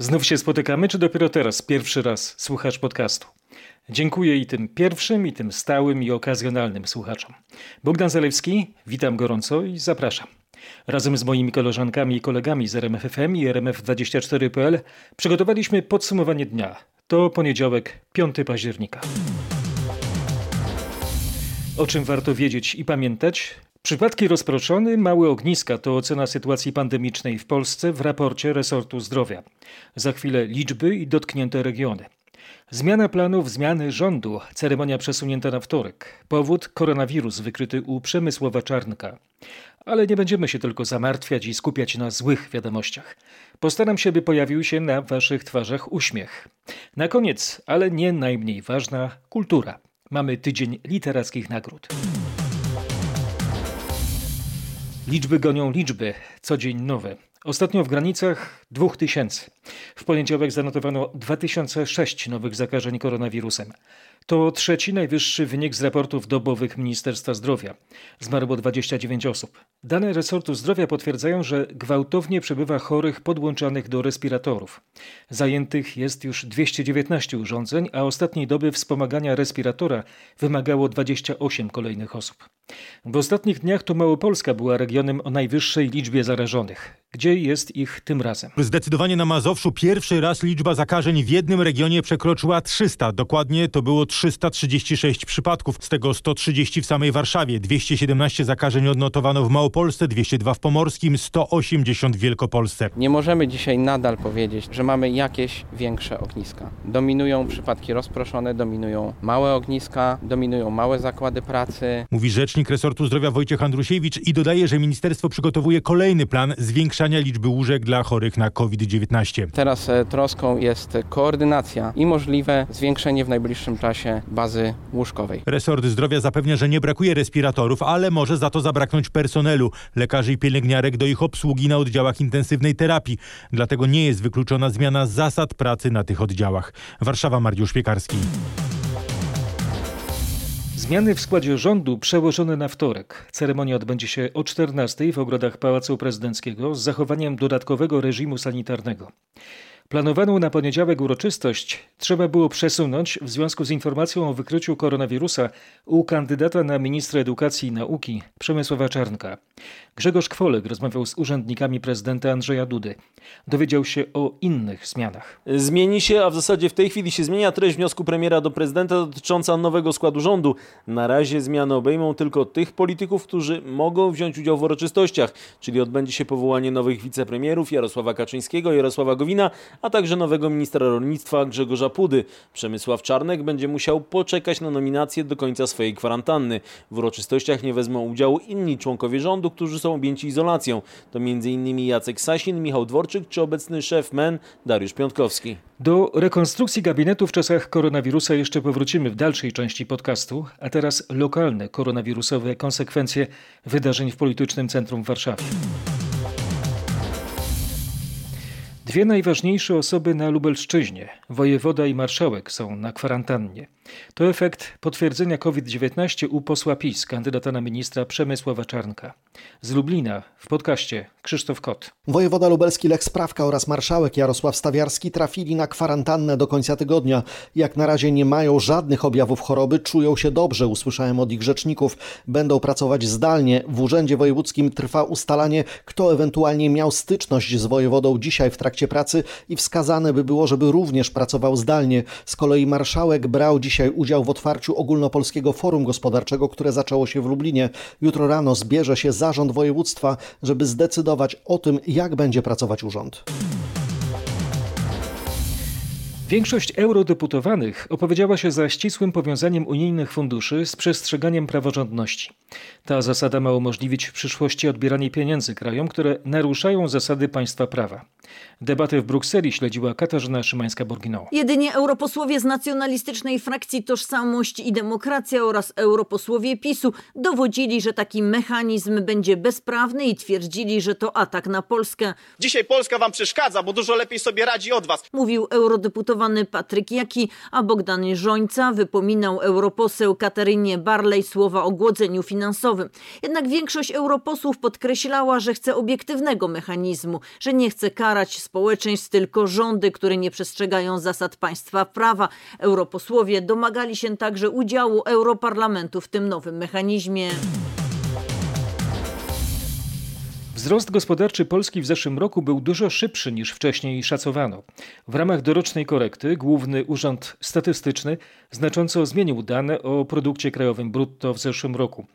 Znów się spotykamy, czy dopiero teraz pierwszy raz słuchasz podcastu? Dziękuję i tym pierwszym, i tym stałym, i okazjonalnym słuchaczom. Bogdan Zalewski, witam gorąco i zapraszam. Razem z moimi koleżankami i kolegami z RMFFM i RMF24.pl przygotowaliśmy podsumowanie dnia. To poniedziałek, 5 października. O czym warto wiedzieć i pamiętać? Przypadki rozproszone, małe ogniska to ocena sytuacji pandemicznej w Polsce w raporcie resortu zdrowia. Za chwilę liczby i dotknięte regiony. Zmiana planów, zmiany rządu, ceremonia przesunięta na wtorek. Powód koronawirus wykryty u Przemysłowa Czarnka. Ale nie będziemy się tylko zamartwiać i skupiać na złych wiadomościach. Postaram się, by pojawił się na waszych twarzach uśmiech. Na koniec, ale nie najmniej ważna, kultura. Mamy tydzień literackich nagród. Liczby gonią liczby, co dzień nowe. Ostatnio w granicach 2000. W poniedziałek zanotowano 2006 nowych zakażeń koronawirusem. To trzeci najwyższy wynik z raportów dobowych Ministerstwa Zdrowia. Zmarło 29 osób. Dane resortu zdrowia potwierdzają, że gwałtownie przebywa chorych podłączanych do respiratorów. Zajętych jest już 219 urządzeń, a ostatniej doby wspomagania respiratora wymagało 28 kolejnych osób. W ostatnich dniach to Małopolska była regionem o najwyższej liczbie zarażonych. Gdzie jest ich tym razem? Zdecydowanie na Mazowszu pierwszy raz liczba zakażeń w jednym regionie przekroczyła 300. Dokładnie to było 336 przypadków, z tego 130 w samej Warszawie. 217 zakażeń odnotowano w Małopolsce, 202 w Pomorskim, 180 w Wielkopolsce. Nie możemy dzisiaj nadal powiedzieć, że mamy jakieś większe ogniska. Dominują przypadki rozproszone, dominują małe ogniska, dominują małe zakłady pracy. Mówi rzecznik resortu zdrowia Wojciech Andrusiewicz i dodaje, że ministerstwo przygotowuje kolejny plan zwiększania liczby łóżek dla chorych na COVID-19. Teraz e, troską jest koordynacja i możliwe zwiększenie w najbliższym czasie bazy łóżkowej. Resort zdrowia zapewnia, że nie brakuje respiratorów, ale może za to zabraknąć personelu, lekarzy i pielęgniarek do ich obsługi na oddziałach intensywnej terapii. Dlatego nie jest wykluczona zmiana zasad pracy na tych oddziałach. Warszawa, Mariusz Piekarski. Zmiany w składzie rządu przełożone na wtorek. Ceremonia odbędzie się o 14 w ogrodach Pałacu Prezydenckiego z zachowaniem dodatkowego reżimu sanitarnego. Planowaną na poniedziałek uroczystość trzeba było przesunąć w związku z informacją o wykryciu koronawirusa u kandydata na ministra edukacji i nauki Przemysława Czarnka. Grzegorz Kwolek rozmawiał z urzędnikami prezydenta Andrzeja Dudy. Dowiedział się o innych zmianach. Zmieni się, a w zasadzie w tej chwili się zmienia treść wniosku premiera do prezydenta dotycząca nowego składu rządu. Na razie zmiany obejmą tylko tych polityków, którzy mogą wziąć udział w uroczystościach, czyli odbędzie się powołanie nowych wicepremierów Jarosława Kaczyńskiego, Jarosława Gowina, a także nowego ministra rolnictwa Grzegorza Pudy. Przemysław Czarnek będzie musiał poczekać na nominację do końca swojej kwarantanny. W uroczystościach nie wezmą udziału inni członkowie rządu, którzy są objęci izolacją. To m.in. Jacek Sasin, Michał Dworczyk czy obecny szef MEN Dariusz Piątkowski. Do rekonstrukcji gabinetu w czasach koronawirusa jeszcze powrócimy w dalszej części podcastu, a teraz lokalne koronawirusowe konsekwencje wydarzeń w politycznym centrum w Warszawie. Dwie najważniejsze osoby na Lubelszczyźnie, wojewoda i marszałek, są na kwarantannie. To efekt potwierdzenia COVID-19 u posła PiS, kandydata na ministra Przemysława Czarnka. Z Lublina w podcaście Krzysztof Kot. Wojewoda lubelski Lech Sprawka oraz marszałek Jarosław Stawiarski trafili na kwarantannę do końca tygodnia. Jak na razie nie mają żadnych objawów choroby, czują się dobrze, usłyszałem od ich rzeczników. Będą pracować zdalnie. W Urzędzie Wojewódzkim trwa ustalanie, kto ewentualnie miał styczność z wojewodą dzisiaj w trakcie pracy i wskazane by było, żeby również pracował zdalnie. Z kolei marszałek brał dzisiaj udział w otwarciu ogólnopolskiego forum gospodarczego, które zaczęło się w Lublinie. Jutro rano zbierze się zarząd województwa, żeby zdecydować o tym, jak będzie pracować urząd. Większość eurodeputowanych opowiedziała się za ścisłym powiązaniem unijnych funduszy z przestrzeganiem praworządności. Ta zasada ma umożliwić w przyszłości odbieranie pieniędzy krajom, które naruszają zasady państwa prawa. Debatę w Brukseli śledziła Katarzyna Szymańska-Borginą. Jedynie europosłowie z nacjonalistycznej frakcji Tożsamość i Demokracja oraz europosłowie PiSu dowodzili, że taki mechanizm będzie bezprawny i twierdzili, że to atak na Polskę. Dzisiaj Polska wam przeszkadza, bo dużo lepiej sobie radzi od was. Mówił eurodeputowany Patryk Jaki, a Bogdan Żońca wypominał europoseł Katarynie Barley słowa o głodzeniu finansowym. Jednak większość europosłów podkreślała, że chce obiektywnego mechanizmu, że nie chce karać społeczeństw, tylko rządy, które nie przestrzegają zasad państwa prawa. Europosłowie domagali się także udziału Europarlamentu w tym nowym mechanizmie. Wzrost gospodarczy Polski w zeszłym roku był dużo szybszy niż wcześniej szacowano. W ramach dorocznej korekty Główny Urząd Statystyczny znacząco zmienił dane o produkcie krajowym brutto w zeszłym roku.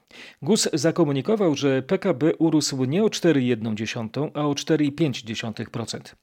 GUS zakomunikował, że PKB urósł nie o 4,1, a o 4,5%.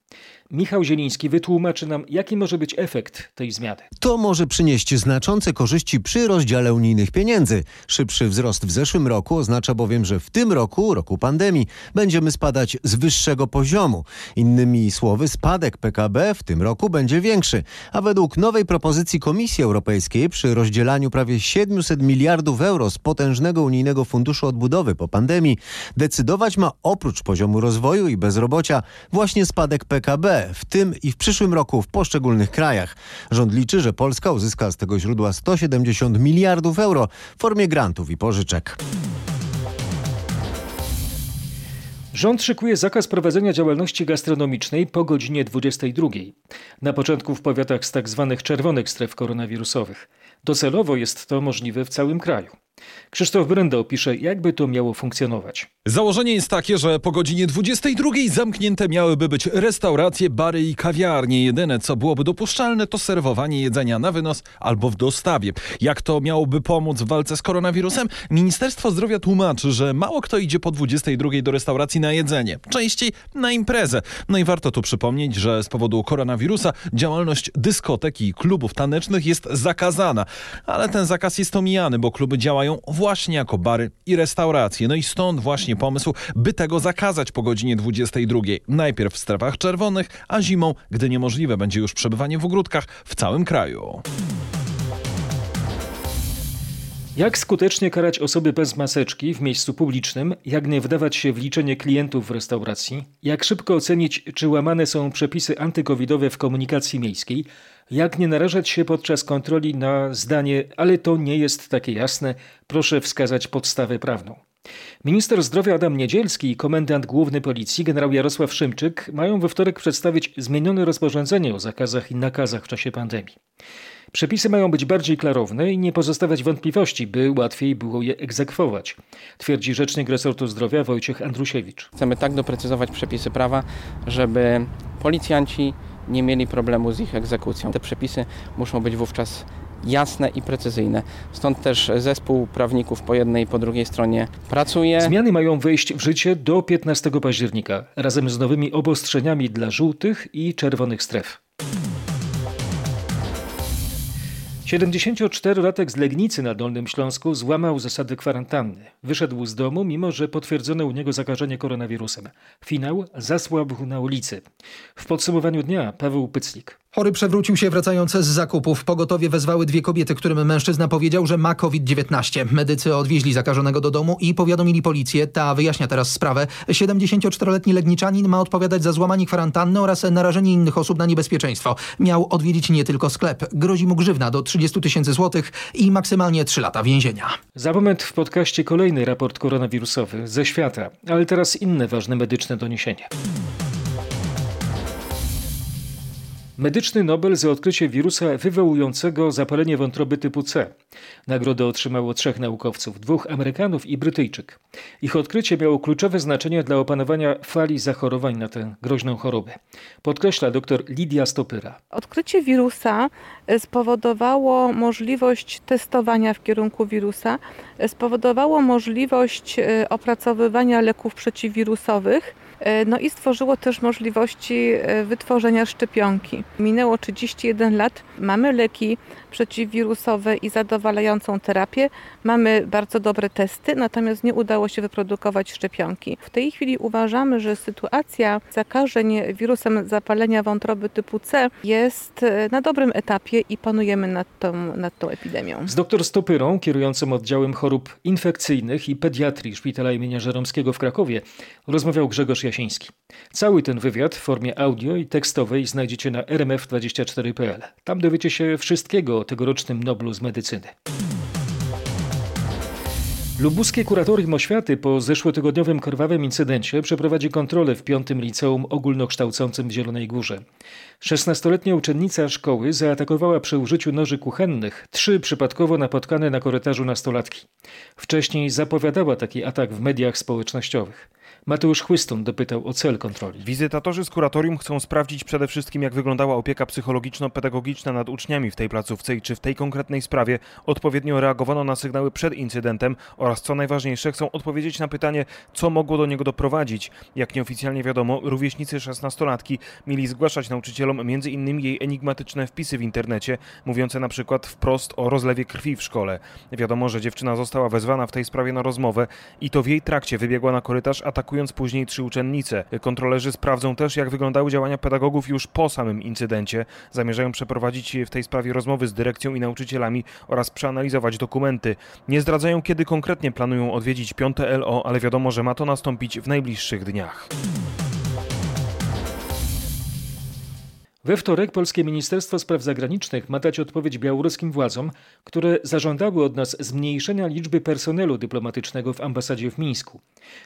Michał Zieliński wytłumaczy nam, jaki może być efekt tej zmiany. To może przynieść znaczące korzyści przy rozdziale unijnych pieniędzy. Szybszy wzrost w zeszłym roku oznacza bowiem, że w tym roku, roku pandemii, będziemy spadać z wyższego poziomu. Innymi słowy, spadek PKB w tym roku będzie większy. A według nowej propozycji Komisji Europejskiej przy rozdzielaniu prawie 700 miliardów euro z potężnego unijnego funduszu odbudowy po pandemii, decydować ma oprócz poziomu rozwoju i bezrobocia właśnie spadek PKB w tym i w przyszłym roku w poszczególnych krajach. Rząd liczy, że Polska uzyska z tego źródła 170 miliardów euro w formie grantów i pożyczek. Rząd szykuje zakaz prowadzenia działalności gastronomicznej po godzinie 22. Na początku w powiatach z tzw. Tak czerwonych stref koronawirusowych. Docelowo jest to możliwe w całym kraju. Krzysztof Brenda opisze, jakby to miało funkcjonować. Założenie jest takie, że po godzinie 22 zamknięte miałyby być restauracje, bary i kawiarnie. Jedyne, co byłoby dopuszczalne, to serwowanie jedzenia na wynos albo w dostawie. Jak to miałoby pomóc w walce z koronawirusem? Ministerstwo Zdrowia tłumaczy, że mało kto idzie po 22 do restauracji na jedzenie. Częściej na imprezę. No i warto tu przypomnieć, że z powodu koronawirusa działalność dyskotek i klubów tanecznych jest zakazana. Ale ten zakaz jest omijany, bo kluby działają właśnie jako bary i restauracje. No i stąd właśnie pomysł, by tego zakazać po godzinie 22. Najpierw w strefach czerwonych, a zimą, gdy niemożliwe będzie już przebywanie w ogródkach w całym kraju. Jak skutecznie karać osoby bez maseczki w miejscu publicznym? Jak nie wdawać się w liczenie klientów w restauracji? Jak szybko ocenić, czy łamane są przepisy antykowidowe w komunikacji miejskiej? Jak nie narażać się podczas kontroli na zdanie, ale to nie jest takie jasne, proszę wskazać podstawę prawną. Minister zdrowia Adam Niedzielski i komendant główny policji generał Jarosław Szymczyk mają we wtorek przedstawić zmienione rozporządzenie o zakazach i nakazach w czasie pandemii. Przepisy mają być bardziej klarowne i nie pozostawiać wątpliwości, by łatwiej było je egzekwować, twierdzi rzecznik resortu zdrowia Wojciech Andrusiewicz. Chcemy tak doprecyzować przepisy prawa, żeby policjanci nie mieli problemu z ich egzekucją. Te przepisy muszą być wówczas jasne i precyzyjne. Stąd też zespół prawników po jednej i po drugiej stronie pracuje. Zmiany mają wejść w życie do 15 października, razem z nowymi obostrzeniami dla żółtych i czerwonych stref. 74-latek z Legnicy na Dolnym Śląsku złamał zasady kwarantanny. Wyszedł z domu, mimo że potwierdzono u niego zakażenie koronawirusem. Finał zasłabł na ulicy. W podsumowaniu dnia Paweł Pyclik. Chory przewrócił się wracając z zakupów. Pogotowie wezwały dwie kobiety, którym mężczyzna powiedział, że ma COVID-19. Medycy odwieźli zakażonego do domu i powiadomili policję. Ta wyjaśnia teraz sprawę. 74-letni Legniczanin ma odpowiadać za złamanie kwarantanny oraz narażenie innych osób na niebezpieczeństwo. Miał odwiedzić nie tylko sklep. Grozi mu grzywna do 30 tysięcy złotych i maksymalnie 3 lata więzienia. Za moment w podcaście kolejny raport koronawirusowy ze świata, ale teraz inne ważne medyczne doniesienie. Medyczny Nobel za odkrycie wirusa wywołującego zapalenie wątroby typu C. Nagrodę otrzymało trzech naukowców, dwóch Amerykanów i Brytyjczyk. Ich odkrycie miało kluczowe znaczenie dla opanowania fali zachorowań na tę groźną chorobę. Podkreśla dr Lidia Stopyra. Odkrycie wirusa spowodowało możliwość testowania w kierunku wirusa, spowodowało możliwość e, opracowywania leków przeciwwirusowych no i stworzyło też możliwości wytworzenia szczepionki. Minęło 31 lat, mamy leki przeciwwirusowe i zadowalającą terapię, mamy bardzo dobre testy, natomiast nie udało się wyprodukować szczepionki. W tej chwili uważamy, że sytuacja zakażeń wirusem zapalenia wątroby typu C jest na dobrym etapie i panujemy nad tą, nad tą epidemią. Z dr Stopyrą, kierującym oddziałem chorób infekcyjnych i pediatrii Szpitala im. Żeromskiego w Krakowie, rozmawiał Grzegorz Jasiński. Cały ten wywiad w formie audio i tekstowej znajdziecie na rmf24.pl. Tam dowiecie się wszystkiego o tegorocznym Noblu z medycyny. Lubuskie Kuratorium Oświaty po zeszłotygodniowym krwawym incydencie przeprowadzi kontrolę w piątym liceum ogólnokształcącym w Zielonej Górze. 16-letnia uczennica szkoły zaatakowała przy użyciu noży kuchennych trzy przypadkowo napotkane na korytarzu nastolatki. Wcześniej zapowiadała taki atak w mediach społecznościowych. Mateusz Chłystun dopytał o cel kontroli. Wizytatorzy z kuratorium chcą sprawdzić przede wszystkim, jak wyglądała opieka psychologiczno-pedagogiczna nad uczniami w tej placówce i czy w tej konkretnej sprawie odpowiednio reagowano na sygnały przed incydentem oraz co najważniejsze, chcą odpowiedzieć na pytanie, co mogło do niego doprowadzić. Jak nieoficjalnie wiadomo, rówieśnicy 16-latki mieli zgłaszać nauczycielom m.in. jej enigmatyczne wpisy w internecie, mówiące na przykład wprost o rozlewie krwi w szkole. Wiadomo, że dziewczyna została wezwana w tej sprawie na rozmowę i to w jej trakcie wybiegła na korytarz atakując później trzy uczennice. Kontrolerzy sprawdzą też, jak wyglądały działania pedagogów już po samym incydencie. Zamierzają przeprowadzić w tej sprawie rozmowy z dyrekcją i nauczycielami oraz przeanalizować dokumenty. Nie zdradzają, kiedy konkretnie planują odwiedzić piąte LO, ale wiadomo, że ma to nastąpić w najbliższych dniach. We wtorek polskie Ministerstwo Spraw Zagranicznych ma dać odpowiedź białoruskim władzom, które zażądały od nas zmniejszenia liczby personelu dyplomatycznego w ambasadzie w Mińsku.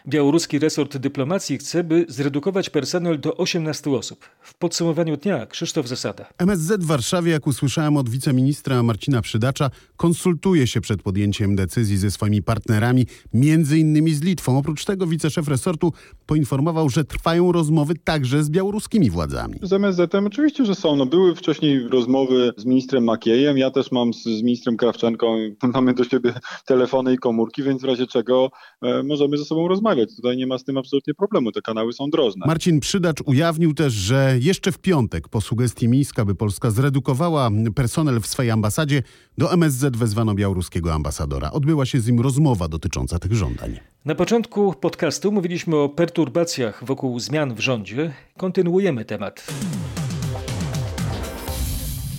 Białoruski resort dyplomacji chce, by zredukować personel do 18 osób. W podsumowaniu dnia Krzysztof Zasada. MSZ w Warszawie, jak usłyszałem od wiceministra Marcina Przydacza, konsultuje się przed podjęciem decyzji ze swoimi partnerami, między innymi z Litwą. Oprócz tego wiceszef resortu poinformował, że trwają rozmowy także z białoruskimi władzami. Z MSZ-em Oczywiście, że są. No, były wcześniej rozmowy z ministrem Makiejem, ja też mam z, z ministrem Krawczenką, mamy do siebie telefony i komórki, więc w razie czego e, możemy ze sobą rozmawiać. Tutaj nie ma z tym absolutnie problemu, te kanały są drożne. Marcin Przydacz ujawnił też, że jeszcze w piątek po sugestii Mińska, by Polska zredukowała personel w swojej ambasadzie, do MSZ wezwano białoruskiego ambasadora. Odbyła się z nim rozmowa dotycząca tych żądań. Na początku podcastu mówiliśmy o perturbacjach wokół zmian w rządzie. Kontynuujemy temat.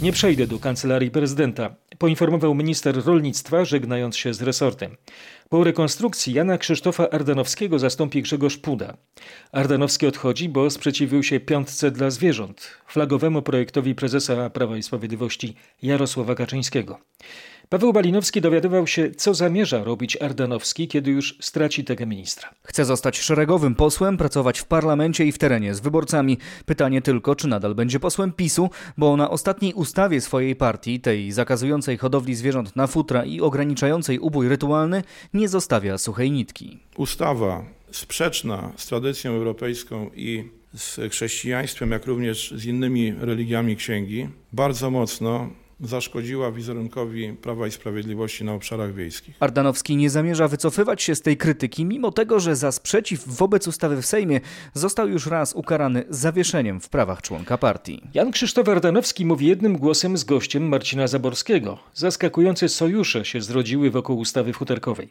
Nie przejdę do kancelarii prezydenta, poinformował minister rolnictwa, żegnając się z resortem. Po rekonstrukcji Jana Krzysztofa Ardanowskiego zastąpi Grzegorz Puda. Ardanowski odchodzi, bo sprzeciwił się piątce dla zwierząt, flagowemu projektowi prezesa Prawa i Sprawiedliwości Jarosława Kaczyńskiego. Paweł Balinowski dowiadywał się, co zamierza robić Ardanowski, kiedy już straci tego ministra. Chce zostać szeregowym posłem, pracować w parlamencie i w terenie z wyborcami. Pytanie tylko, czy nadal będzie posłem PiSu, bo na ostatniej ustawie swojej partii, tej zakazującej hodowli zwierząt na futra i ograniczającej ubój rytualny, nie zostawia suchej nitki. Ustawa sprzeczna z tradycją europejską i z chrześcijaństwem, jak również z innymi religiami księgi, bardzo mocno zaszkodziła wizerunkowi Prawa i Sprawiedliwości na obszarach wiejskich. Ardanowski nie zamierza wycofywać się z tej krytyki, mimo tego, że za sprzeciw wobec ustawy w Sejmie został już raz ukarany zawieszeniem w prawach członka partii. Jan Krzysztof Ardanowski mówi jednym głosem z gościem Marcina Zaborskiego. Zaskakujące sojusze się zrodziły wokół ustawy futerkowej.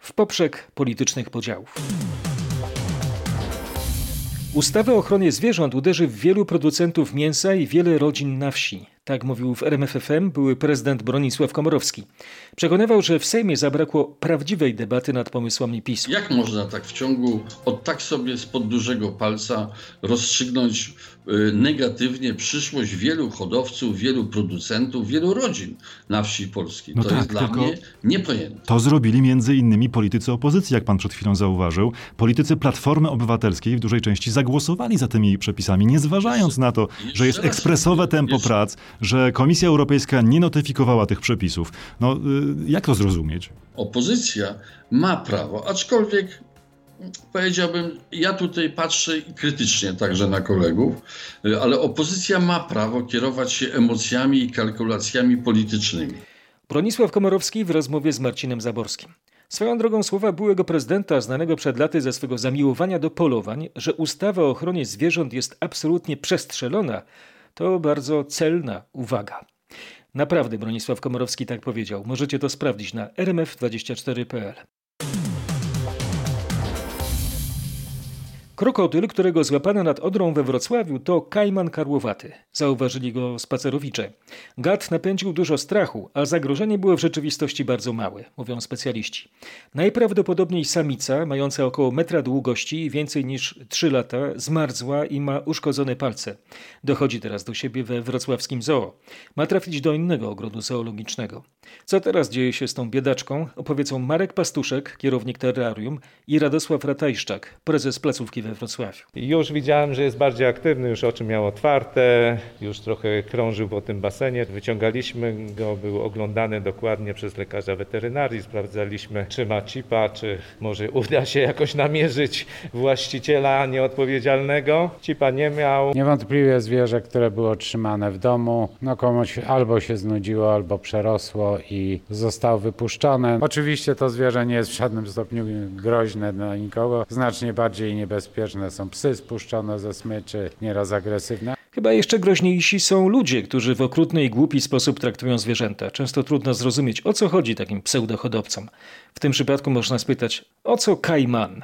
W poprzek politycznych podziałów. Ustawa o ochronie zwierząt uderzy w wielu producentów mięsa i wiele rodzin na wsi. Tak mówił w RMFFM były prezydent Bronisław Komorowski. Przekonywał, że w Sejmie zabrakło prawdziwej debaty nad pomysłami PiSu. Jak można tak w ciągu, od tak sobie spod dużego palca rozstrzygnąć y, negatywnie przyszłość wielu hodowców, wielu producentów, wielu rodzin na wsi polskiej. No to tak, jest dla mnie niepojęte. To zrobili między innymi politycy opozycji, jak pan przed chwilą zauważył. Politycy Platformy Obywatelskiej w dużej części zagłosowali za tymi przepisami, nie zważając na to, że jest ekspresowe tempo prac, że Komisja Europejska nie notyfikowała tych przepisów. No, y, jak to zrozumieć? Opozycja ma prawo, aczkolwiek powiedziałbym, ja tutaj patrzę krytycznie także na kolegów, y, ale opozycja ma prawo kierować się emocjami i kalkulacjami politycznymi. Bronisław Komorowski w rozmowie z Marcinem Zaborskim. Swoją drogą słowa byłego prezydenta, znanego przed laty ze swego zamiłowania do polowań, że ustawa o ochronie zwierząt jest absolutnie przestrzelona, to bardzo celna uwaga. Naprawdę Bronisław Komorowski tak powiedział. Możecie to sprawdzić na rmf24.pl. Krokodyl, którego złapano nad Odrą we Wrocławiu, to kajman karłowaty. Zauważyli go spacerowicze. Gad napędził dużo strachu, a zagrożenie było w rzeczywistości bardzo małe, mówią specjaliści. Najprawdopodobniej samica, mająca około metra długości i więcej niż 3 lata, zmarzła i ma uszkodzone palce. Dochodzi teraz do siebie we wrocławskim zoo. Ma trafić do innego ogrodu zoologicznego. Co teraz dzieje się z tą biedaczką, opowiedzą Marek Pastuszek, kierownik terrarium i Radosław Ratajszczak, prezes placówki we Wrocławiu. Już widziałem, że jest bardziej aktywny, już oczy miał otwarte, już trochę krążył po tym basenie. Wyciągaliśmy go, był oglądany dokładnie przez lekarza weterynarii, sprawdzaliśmy, czy ma chipa, czy może uda się jakoś namierzyć właściciela nieodpowiedzialnego. Chipa nie miał. Niewątpliwie zwierzę, które było trzymane w domu, no komuś albo się znudziło, albo przerosło i zostało wypuszczone. Oczywiście to zwierzę nie jest w żadnym stopniu groźne dla nikogo, znacznie bardziej niebezpieczne są psy spuszczone ze smyczy, nieraz agresywne. Chyba jeszcze groźniejsi są ludzie, którzy w okrutny i głupi sposób traktują zwierzęta. Często trudno zrozumieć, o co chodzi takim pseudohodowcom. W tym przypadku można spytać, o co kajman?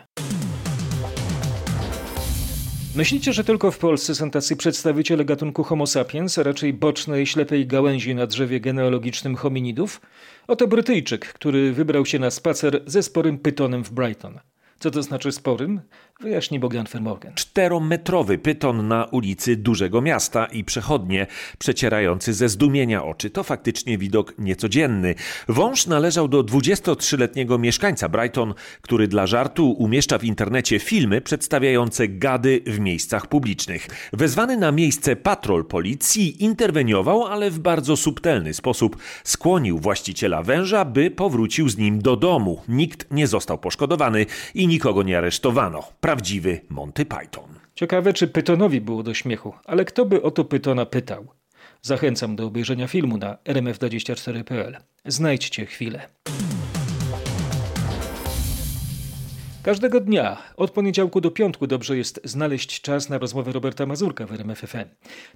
Myślicie, że tylko w Polsce są tacy przedstawiciele gatunku Homo sapiens, a raczej bocznej, ślepej gałęzi na drzewie genealogicznym hominidów? Oto Brytyjczyk, który wybrał się na spacer ze sporym pytonem w Brighton. Co to znaczy sporym? Wyjaśni Bogdan Fermorgan. Czterometrowy pyton na ulicy dużego miasta i przechodnie przecierający ze zdumienia oczy. To faktycznie widok niecodzienny. Wąż należał do 23-letniego mieszkańca Brighton, który dla żartu umieszcza w internecie filmy przedstawiające gady w miejscach publicznych. Wezwany na miejsce patrol policji interweniował, ale w bardzo subtelny sposób skłonił właściciela węża, by powrócił z nim do domu. Nikt nie został poszkodowany i nikogo nie aresztowano. Prawdziwy Monty Python. Ciekawe, czy Pytonowi było do śmiechu, ale kto by o to Pytona pytał? Zachęcam do obejrzenia filmu na rmf24.pl. Znajdźcie chwilę. Każdego dnia, od poniedziałku do piątku, dobrze jest znaleźć czas na rozmowę Roberta Mazurka w RMFFM.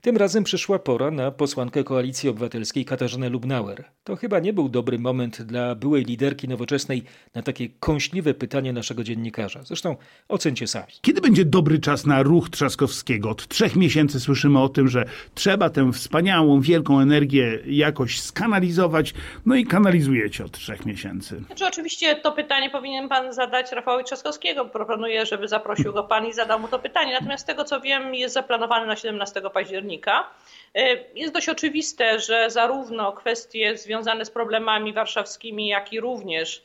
Tym razem przyszła pora na posłankę Koalicji Obywatelskiej Katarzynę Lubnauer. To chyba nie był dobry moment dla byłej liderki nowoczesnej na takie kąśliwe pytanie naszego dziennikarza. Zresztą ocencie sami. Kiedy będzie dobry czas na ruch Trzaskowskiego? Od trzech miesięcy słyszymy o tym, że trzeba tę wspaniałą, wielką energię jakoś skanalizować. No i kanalizujecie od trzech miesięcy. Znaczy, oczywiście to pytanie powinien pan zadać Rafałowi Trzaskowskiemu Trzaskowskiego. Proponuję, żeby zaprosił go pan i zadał mu to pytanie. Natomiast z tego co wiem, jest zaplanowany na 17 października. Jest dość oczywiste, że zarówno kwestie związane z problemami warszawskimi, jak i również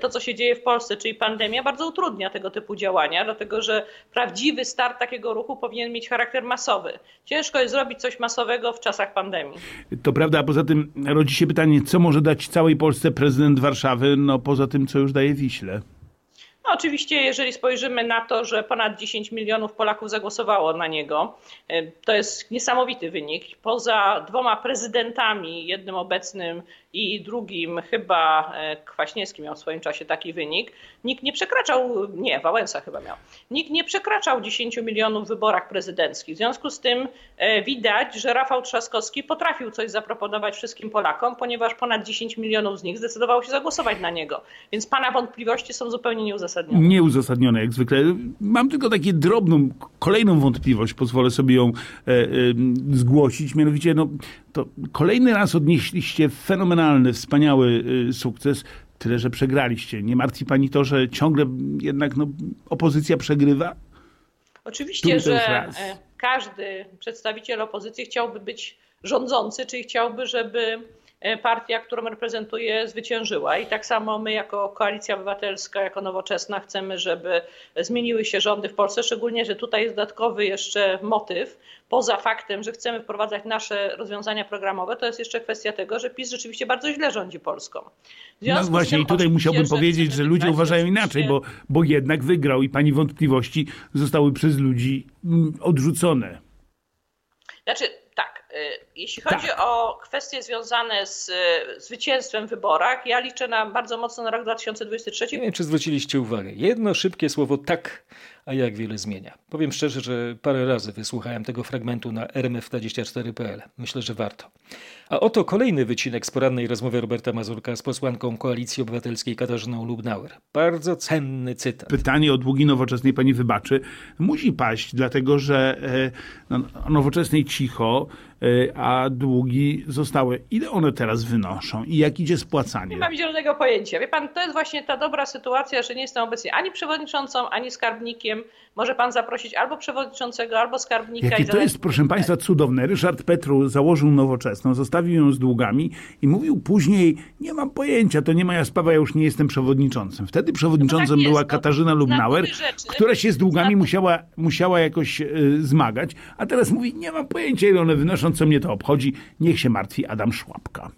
to, co się dzieje w Polsce, czyli pandemia, bardzo utrudnia tego typu działania, dlatego że prawdziwy start takiego ruchu powinien mieć charakter masowy. Ciężko jest zrobić coś masowego w czasach pandemii. To prawda, a poza tym rodzi się pytanie, co może dać całej Polsce prezydent Warszawy, no poza tym, co już daje Wiśle. No oczywiście, jeżeli spojrzymy na to, że ponad 10 milionów Polaków zagłosowało na niego, to jest niesamowity wynik. Poza dwoma prezydentami, jednym obecnym i drugim chyba Kwaśniewski miał w swoim czasie taki wynik, nikt nie przekraczał, nie, Wałęsa chyba miał, nikt nie przekraczał 10 milionów w wyborach prezydenckich. W związku z tym widać, że Rafał Trzaskowski potrafił coś zaproponować wszystkim Polakom, ponieważ ponad 10 milionów z nich zdecydowało się zagłosować na niego. Więc pana wątpliwości są zupełnie nieuzasadnione. Nieuzasadnione jak zwykle. Mam tylko taką drobną, kolejną wątpliwość, pozwolę sobie ją e, e, zgłosić. Mianowicie, no, to kolejny raz odnieśliście fenomenalny, wspaniały e, sukces. Tyle, że przegraliście. Nie martwi pani to, że ciągle jednak no, opozycja przegrywa? Oczywiście, że każdy przedstawiciel opozycji chciałby być rządzący, czyli chciałby, żeby partia, którą reprezentuje, zwyciężyła. I tak samo my, jako Koalicja Obywatelska, jako Nowoczesna, chcemy, żeby zmieniły się rządy w Polsce. Szczególnie, że tutaj jest dodatkowy jeszcze motyw. Poza faktem, że chcemy wprowadzać nasze rozwiązania programowe, to jest jeszcze kwestia tego, że PiS rzeczywiście bardzo źle rządzi Polską. No właśnie, i tutaj musiałbym że powiedzieć, że ludzie uważają inaczej, bo, bo jednak wygrał i pani wątpliwości zostały przez ludzi odrzucone. Znaczy, Jeśli chodzi tak. o kwestie związane z zwycięstwem w wyborach, ja liczę na bardzo mocno na rok 2023. Nie wiem, czy zwróciliście uwagę. Jedno szybkie słowo tak, a jak wiele zmienia. Powiem szczerze, że parę razy wysłuchałem tego fragmentu na rmf24.pl. Myślę, że warto. A oto kolejny wycinek z porannej rozmowy Roberta Mazurka z posłanką Koalicji Obywatelskiej Katarzyną Lubnauer. Bardzo cenny cytat. Pytanie o długi nowoczesnej, pani wybaczy, musi paść, dlatego że e, no, nowoczesnej cicho, e, a długi zostały. Ile one teraz wynoszą i jak idzie spłacanie? Nie mam zielonego pojęcia. Wie pan, to jest właśnie ta dobra sytuacja, że nie jestem obecnie ani przewodniczącą, ani skarbnikiem. Może pan zaprosić albo przewodniczącego, albo skarbnika. Jakie to jest, proszę państwa, cudowne. Ryszard Petru założył nowoczesną, zostawił ją z długami i mówił później, nie mam pojęcia, to nie moja sprawa, ja już nie jestem przewodniczącym. Wtedy przewodniczącym no tak była Katarzyna Lubnauer, która się z długami musiała, musiała jakoś y, zmagać, a teraz mówi, nie mam pojęcia, ile one wynoszą, co mnie to obchodzi, niech się martwi Adam Szłapka.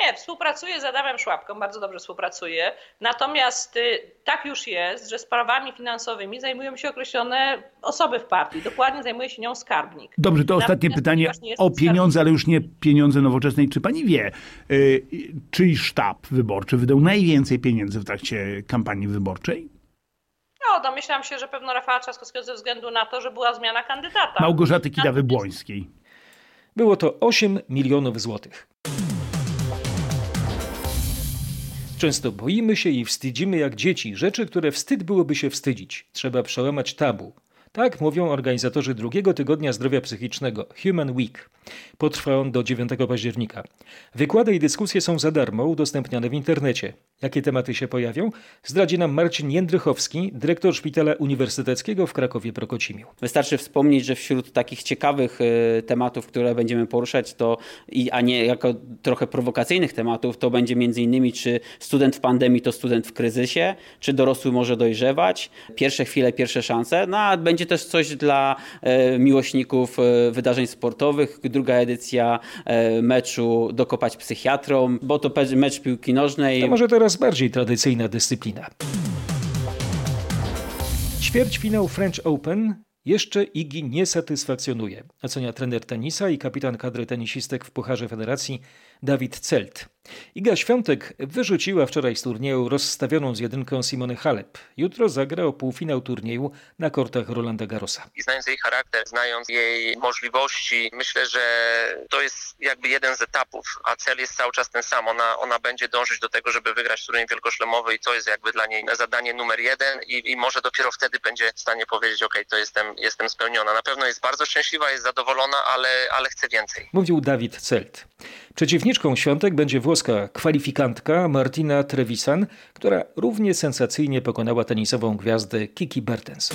Nie, współpracuję z Adamem Szłapką, bardzo dobrze współpracuję. Natomiast y, tak już jest, że sprawami finansowymi zajmują się określone osoby w partii. Dokładnie zajmuje się nią skarbnik. Dobrze, to ostatnie pytanie o pieniądze, ale już nie pieniądze nowoczesnej. Czy pani wie, y, czyj sztab wyborczy wydał najwięcej pieniędzy w trakcie kampanii wyborczej? No, domyślam się, że pewno Rafała Trzaskowskiego ze względu na to, że była zmiana kandydata. Małgorzaty Kidawy-Błońskiej. Było to 8 milionów złotych. Często boimy się i wstydzimy jak dzieci rzeczy, które wstyd byłoby się wstydzić. Trzeba przełamać tabu. Tak mówią organizatorzy drugiego tygodnia zdrowia psychicznego Human Week. Potrwa on do 9 października. Wykłady i dyskusje są za darmo, udostępniane w internecie. Jakie tematy się pojawią? Zdradzi nam Marcin Jędrychowski, dyrektor Szpitala Uniwersyteckiego w Krakowie-Prokocimiu. Wystarczy wspomnieć, że wśród takich ciekawych y, tematów, które będziemy poruszać, to a nie jako trochę prowokacyjnych tematów, to będzie między innymi, czy student w pandemii to student w kryzysie, czy dorosły może dojrzewać, pierwsze chwile, pierwsze szanse, no a będzie też coś dla y, miłośników y, wydarzeń sportowych, druga edycja meczu Dokopać psychiatrom, bo to mecz piłki nożnej. To może teraz bardziej tradycyjna dyscyplina. Ćwierćfinał French Open jeszcze Igi nie satysfakcjonuje, ocenia trener tenisa i kapitan kadry tenisistek w Pucharze Federacji Dawid Celt. Iga Świątek wyrzuciła wczoraj z turnieju rozstawioną z jedynką Simony Halep. Jutro zagra o półfinał turnieju na kortach Rolanda Garrosa. I znając jej charakter, znając jej możliwości, myślę, że to jest jakby jeden z etapów, a cel jest cały czas ten sam. Ona, ona będzie dążyć do tego, żeby wygrać turniej wielkoszlemowy i to jest jakby dla niej zadanie numer jeden i, i może dopiero wtedy będzie w stanie powiedzieć, ok, to jestem, jestem spełniona. Na pewno jest bardzo szczęśliwa, jest zadowolona, ale, ale chce więcej. Mówił Dawid Celt. Przeciwniczką Świątek będzie włoska kwalifikantka Martina Trevisan, która równie sensacyjnie pokonała tenisową gwiazdę Kiki Bertens.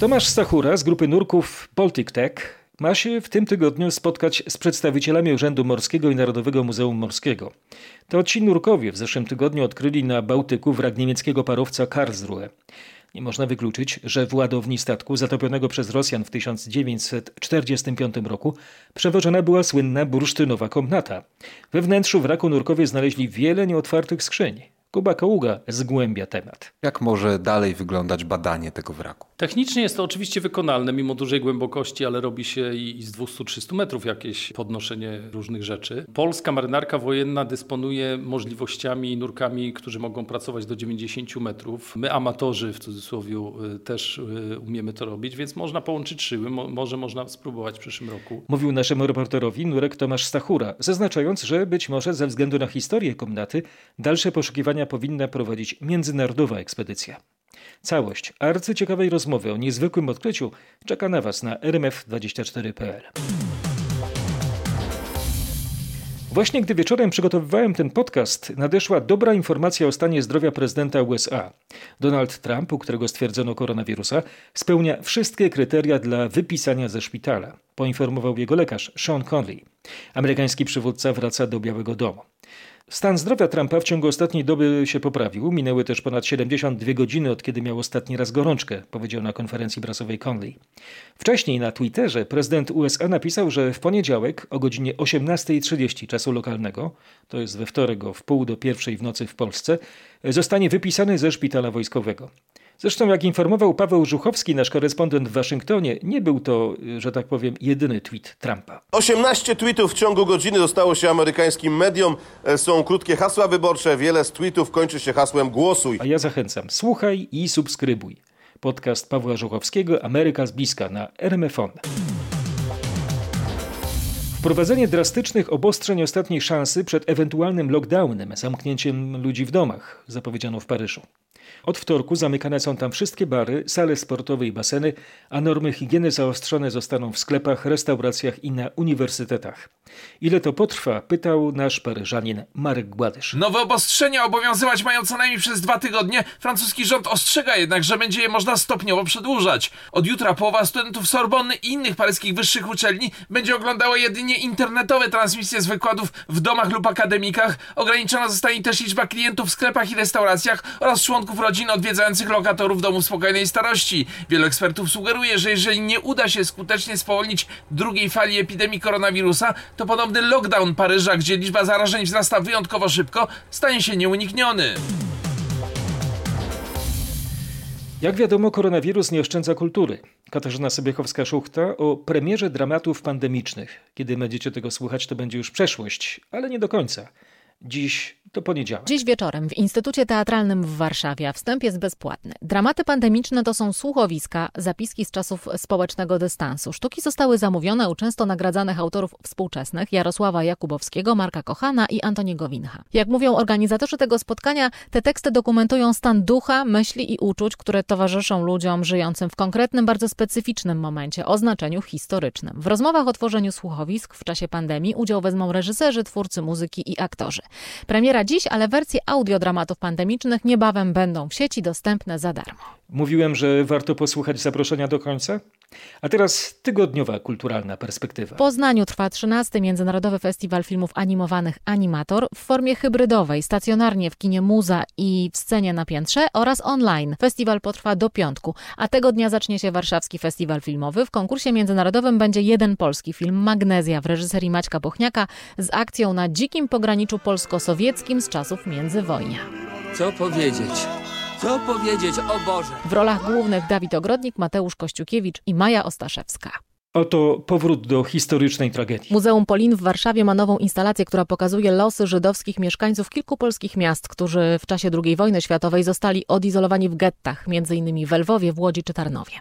Tomasz Stachura z grupy nurków Baltic Tech ma się w tym tygodniu spotkać z przedstawicielami Urzędu Morskiego i Narodowego Muzeum Morskiego. To ci nurkowie w zeszłym tygodniu odkryli na Bałtyku wrak niemieckiego parowca Karlsruhe. Nie można wykluczyć, że w ładowni statku zatopionego przez Rosjan w 1945 roku przewożona była słynna bursztynowa komnata. We wnętrzu wraku nurkowie znaleźli wiele nieotwartych skrzyń. Kuba Kaługa zgłębia temat. Jak może dalej wyglądać badanie tego wraku? Technicznie jest to oczywiście wykonalne mimo dużej głębokości, ale robi się i z 200-300 metrów jakieś podnoszenie różnych rzeczy. Polska marynarka wojenna dysponuje możliwościami nurkami, którzy mogą pracować do 90 metrów. My amatorzy w cudzysłowie y, też y, umiemy to robić, więc można połączyć szyły, może można spróbować w przyszłym roku. Mówił naszemu reporterowi nurek Tomasz Stachura, zaznaczając, że być może ze względu na historię komnaty dalsze poszukiwania powinna prowadzić międzynarodowa ekspedycja. Całość arcyciekawej rozmowy o niezwykłym odkryciu czeka na Was na rmf24.pl. Właśnie gdy wieczorem przygotowywałem ten podcast, nadeszła dobra informacja o stanie zdrowia prezydenta USA. Donald Trump, u którego stwierdzono koronawirusa, spełnia wszystkie kryteria dla wypisania ze szpitala, poinformował jego lekarz Sean Conley. Amerykański przywódca wraca do Białego Domu. Stan zdrowia Trumpa w ciągu ostatniej doby się poprawił. Minęły też ponad 72 godziny od kiedy miał ostatni raz gorączkę, powiedział na konferencji prasowej Conley. Wcześniej na Twitterze prezydent USA napisał, że w poniedziałek o godzinie 18.30 czasu lokalnego, to jest we wtorek o wpół do pierwszej w nocy w Polsce, zostanie wypisany ze szpitala wojskowego. Zresztą, jak informował Paweł Żuchowski, nasz korespondent w Waszyngtonie, nie był to, że tak powiem, jedyny tweet Trumpa. 18 tweetów w ciągu godziny dostało się amerykańskim mediom. E, Są krótkie hasła wyborcze. Wiele z tweetów kończy się hasłem głosuj. A ja zachęcam, słuchaj i subskrybuj. Podcast Pawła Żuchowskiego Ameryka z bliska na RMFON. Wprowadzenie drastycznych obostrzeń ostatniej szansy przed ewentualnym lockdownem, zamknięciem ludzi w domach, zapowiedziano w Paryżu. Od wtorku zamykane są tam wszystkie bary, sale sportowe i baseny, a normy higieny zaostrzone zostaną w sklepach, restauracjach i na uniwersytetach. Ile to potrwa? Pytał nasz Paryżanin Marek Gładysz. Nowe obostrzenia obowiązywać mają co najmniej przez dwa tygodnie. Francuski rząd ostrzega jednak, że będzie je można stopniowo przedłużać. Od jutra połowa studentów Sorbonny i innych paryskich wyższych uczelni będzie oglądała jedynie internetowe transmisje z wykładów w domach lub akademikach. Ograniczona zostanie też liczba klientów w sklepach i restauracjach oraz członków rodzin odwiedzających lokatorów domów spokojnej starości. Wielu ekspertów sugeruje, że jeżeli nie uda się skutecznie spowolnić drugiej fali epidemii koronawirusa, to podobny lockdown Paryża, gdzie liczba zarażeń wzrasta wyjątkowo szybko, stanie się nieunikniony. Jak wiadomo, koronawirus nie oszczędza kultury. Katarzyna Sobiechowska-Szuchta o premierze dramatów pandemicznych. Kiedy będziecie tego słuchać, to będzie już przeszłość, ale nie do końca. Dziś to poniedziałek. Dziś wieczorem w Instytucie Teatralnym w Warszawie, wstęp jest bezpłatny. Dramaty pandemiczne to są słuchowiska, zapiski z czasów społecznego dystansu. Sztuki zostały zamówione u często nagradzanych autorów współczesnych Jarosława Jakubowskiego, Marka Kochana i Antoniego Wincha. Jak mówią organizatorzy tego spotkania, te teksty dokumentują stan ducha, myśli i uczuć, które towarzyszą ludziom żyjącym w konkretnym, bardzo specyficznym momencie o znaczeniu historycznym. W rozmowach o tworzeniu słuchowisk w czasie pandemii udział wezmą reżyserzy, twórcy muzyki i aktorzy. Premiera dziś, ale wersje audio dramatów pandemicznych niebawem będą w sieci dostępne za darmo. Mówiłem, że warto posłuchać zaproszenia do końca? A teraz tygodniowa kulturalna perspektywa. W Poznaniu trwa 13. Międzynarodowy Festiwal Filmów Animowanych Animator w formie hybrydowej, stacjonarnie w kinie Muza i w scenie na piętrze oraz online. Festiwal potrwa do piątku, a tego dnia zacznie się Warszawski Festiwal Filmowy. W konkursie międzynarodowym będzie jeden polski film Magnezja w reżyserii Maćka Bochniaka z akcją na dzikim pograniczu polsko-sowieckim z czasów międzywojnia. Co powiedzieć? Co powiedzieć, o Boże? W rolach głównych Dawid Ogrodnik, Mateusz Kościukiewicz i Maja Ostaszewska. Oto powrót do historycznej tragedii. Muzeum Polin w Warszawie ma nową instalację, która pokazuje losy żydowskich mieszkańców kilku polskich miast, którzy w czasie II wojny światowej zostali odizolowani w gettach, m.in. w Lwowie, w Łodzi czy Tarnowie.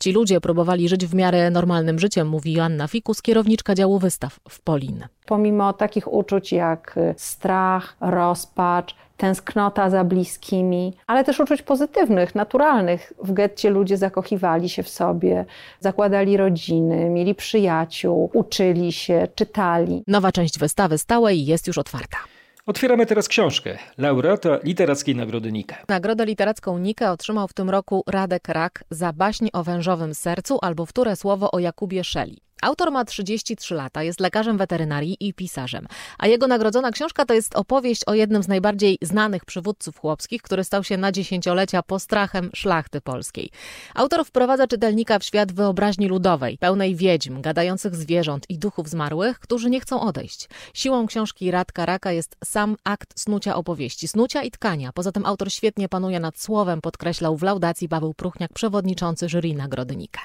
Ci ludzie próbowali żyć w miarę normalnym życiem, mówi Joanna Fikus, kierowniczka działu wystaw w Polin. Pomimo takich uczuć jak strach, rozpacz, tęsknota za bliskimi, ale też uczuć pozytywnych, naturalnych. W getcie ludzie zakochiwali się w sobie, zakładali rodziny, mieli przyjaciół, uczyli się, czytali. Nowa część wystawy stałej jest już otwarta. Otwieramy teraz książkę. Laureata Literackiej Nagrody Nika. Nagrodę literacką Nika otrzymał w tym roku Radek Rak za baśń o wężowym sercu albo wtóre słowo o Jakubie Szeli. Autor ma 33 lata, jest lekarzem weterynarii i pisarzem, a jego nagrodzona książka to jest opowieść o jednym z najbardziej znanych przywódców chłopskich, który stał się na dziesięciolecia postrachem szlachty polskiej. Autor wprowadza czytelnika w świat wyobraźni ludowej, pełnej wiedźm, gadających zwierząt i duchów zmarłych, którzy nie chcą odejść. Siłą książki Radka Raka jest sam akt snucia opowieści, snucia i tkania. Poza tym autor świetnie panuje nad słowem, podkreślał w laudacji Paweł Pruchniak, przewodniczący jury Nagrody Nika.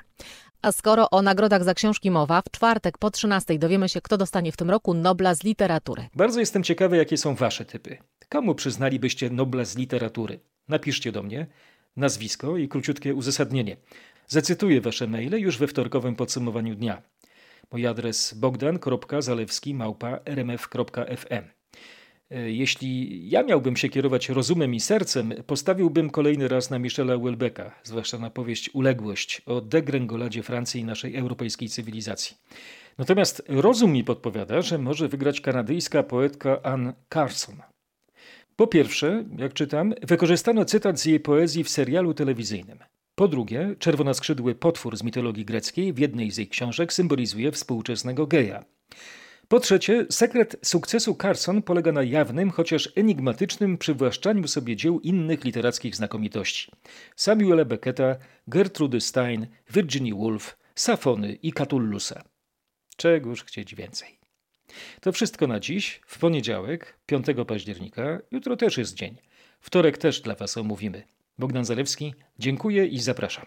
A skoro o nagrodach za książki mowa, w czwartek po 13 dowiemy się, kto dostanie w tym roku Nobla z literatury. Bardzo jestem ciekawy, jakie są wasze typy. Komu przyznalibyście Nobla z literatury? Napiszcie do mnie nazwisko i króciutkie uzasadnienie. Zacytuję wasze maile już we wtorkowym podsumowaniu dnia. Mój adres bogdan.zalewski.rmf.fm jeśli ja miałbym się kierować rozumem i sercem, postawiłbym kolejny raz na Michela Houellebecqa, zwłaszcza na powieść Uległość o degrengoladzie Francji i naszej europejskiej cywilizacji. Natomiast rozum mi podpowiada, że może wygrać kanadyjska poetka Anne Carson. Po pierwsze, jak czytam, wykorzystano cytat z jej poezji w serialu telewizyjnym. Po drugie, czerwonoskrzydły potwór z mitologii greckiej w jednej z jej książek symbolizuje współczesnego geja. Po trzecie, sekret sukcesu Carson polega na jawnym, chociaż enigmatycznym przywłaszczaniu sobie dzieł innych literackich znakomitości. Samuela Becketa, Gertrudy Stein, Virginia Woolf, Safony i Catullusa. Czegoż chcieć więcej. To wszystko na dziś, w poniedziałek, 5 października. Jutro też jest dzień. Wtorek też dla Was omówimy. Bogdan Zalewski, dziękuję i zapraszam.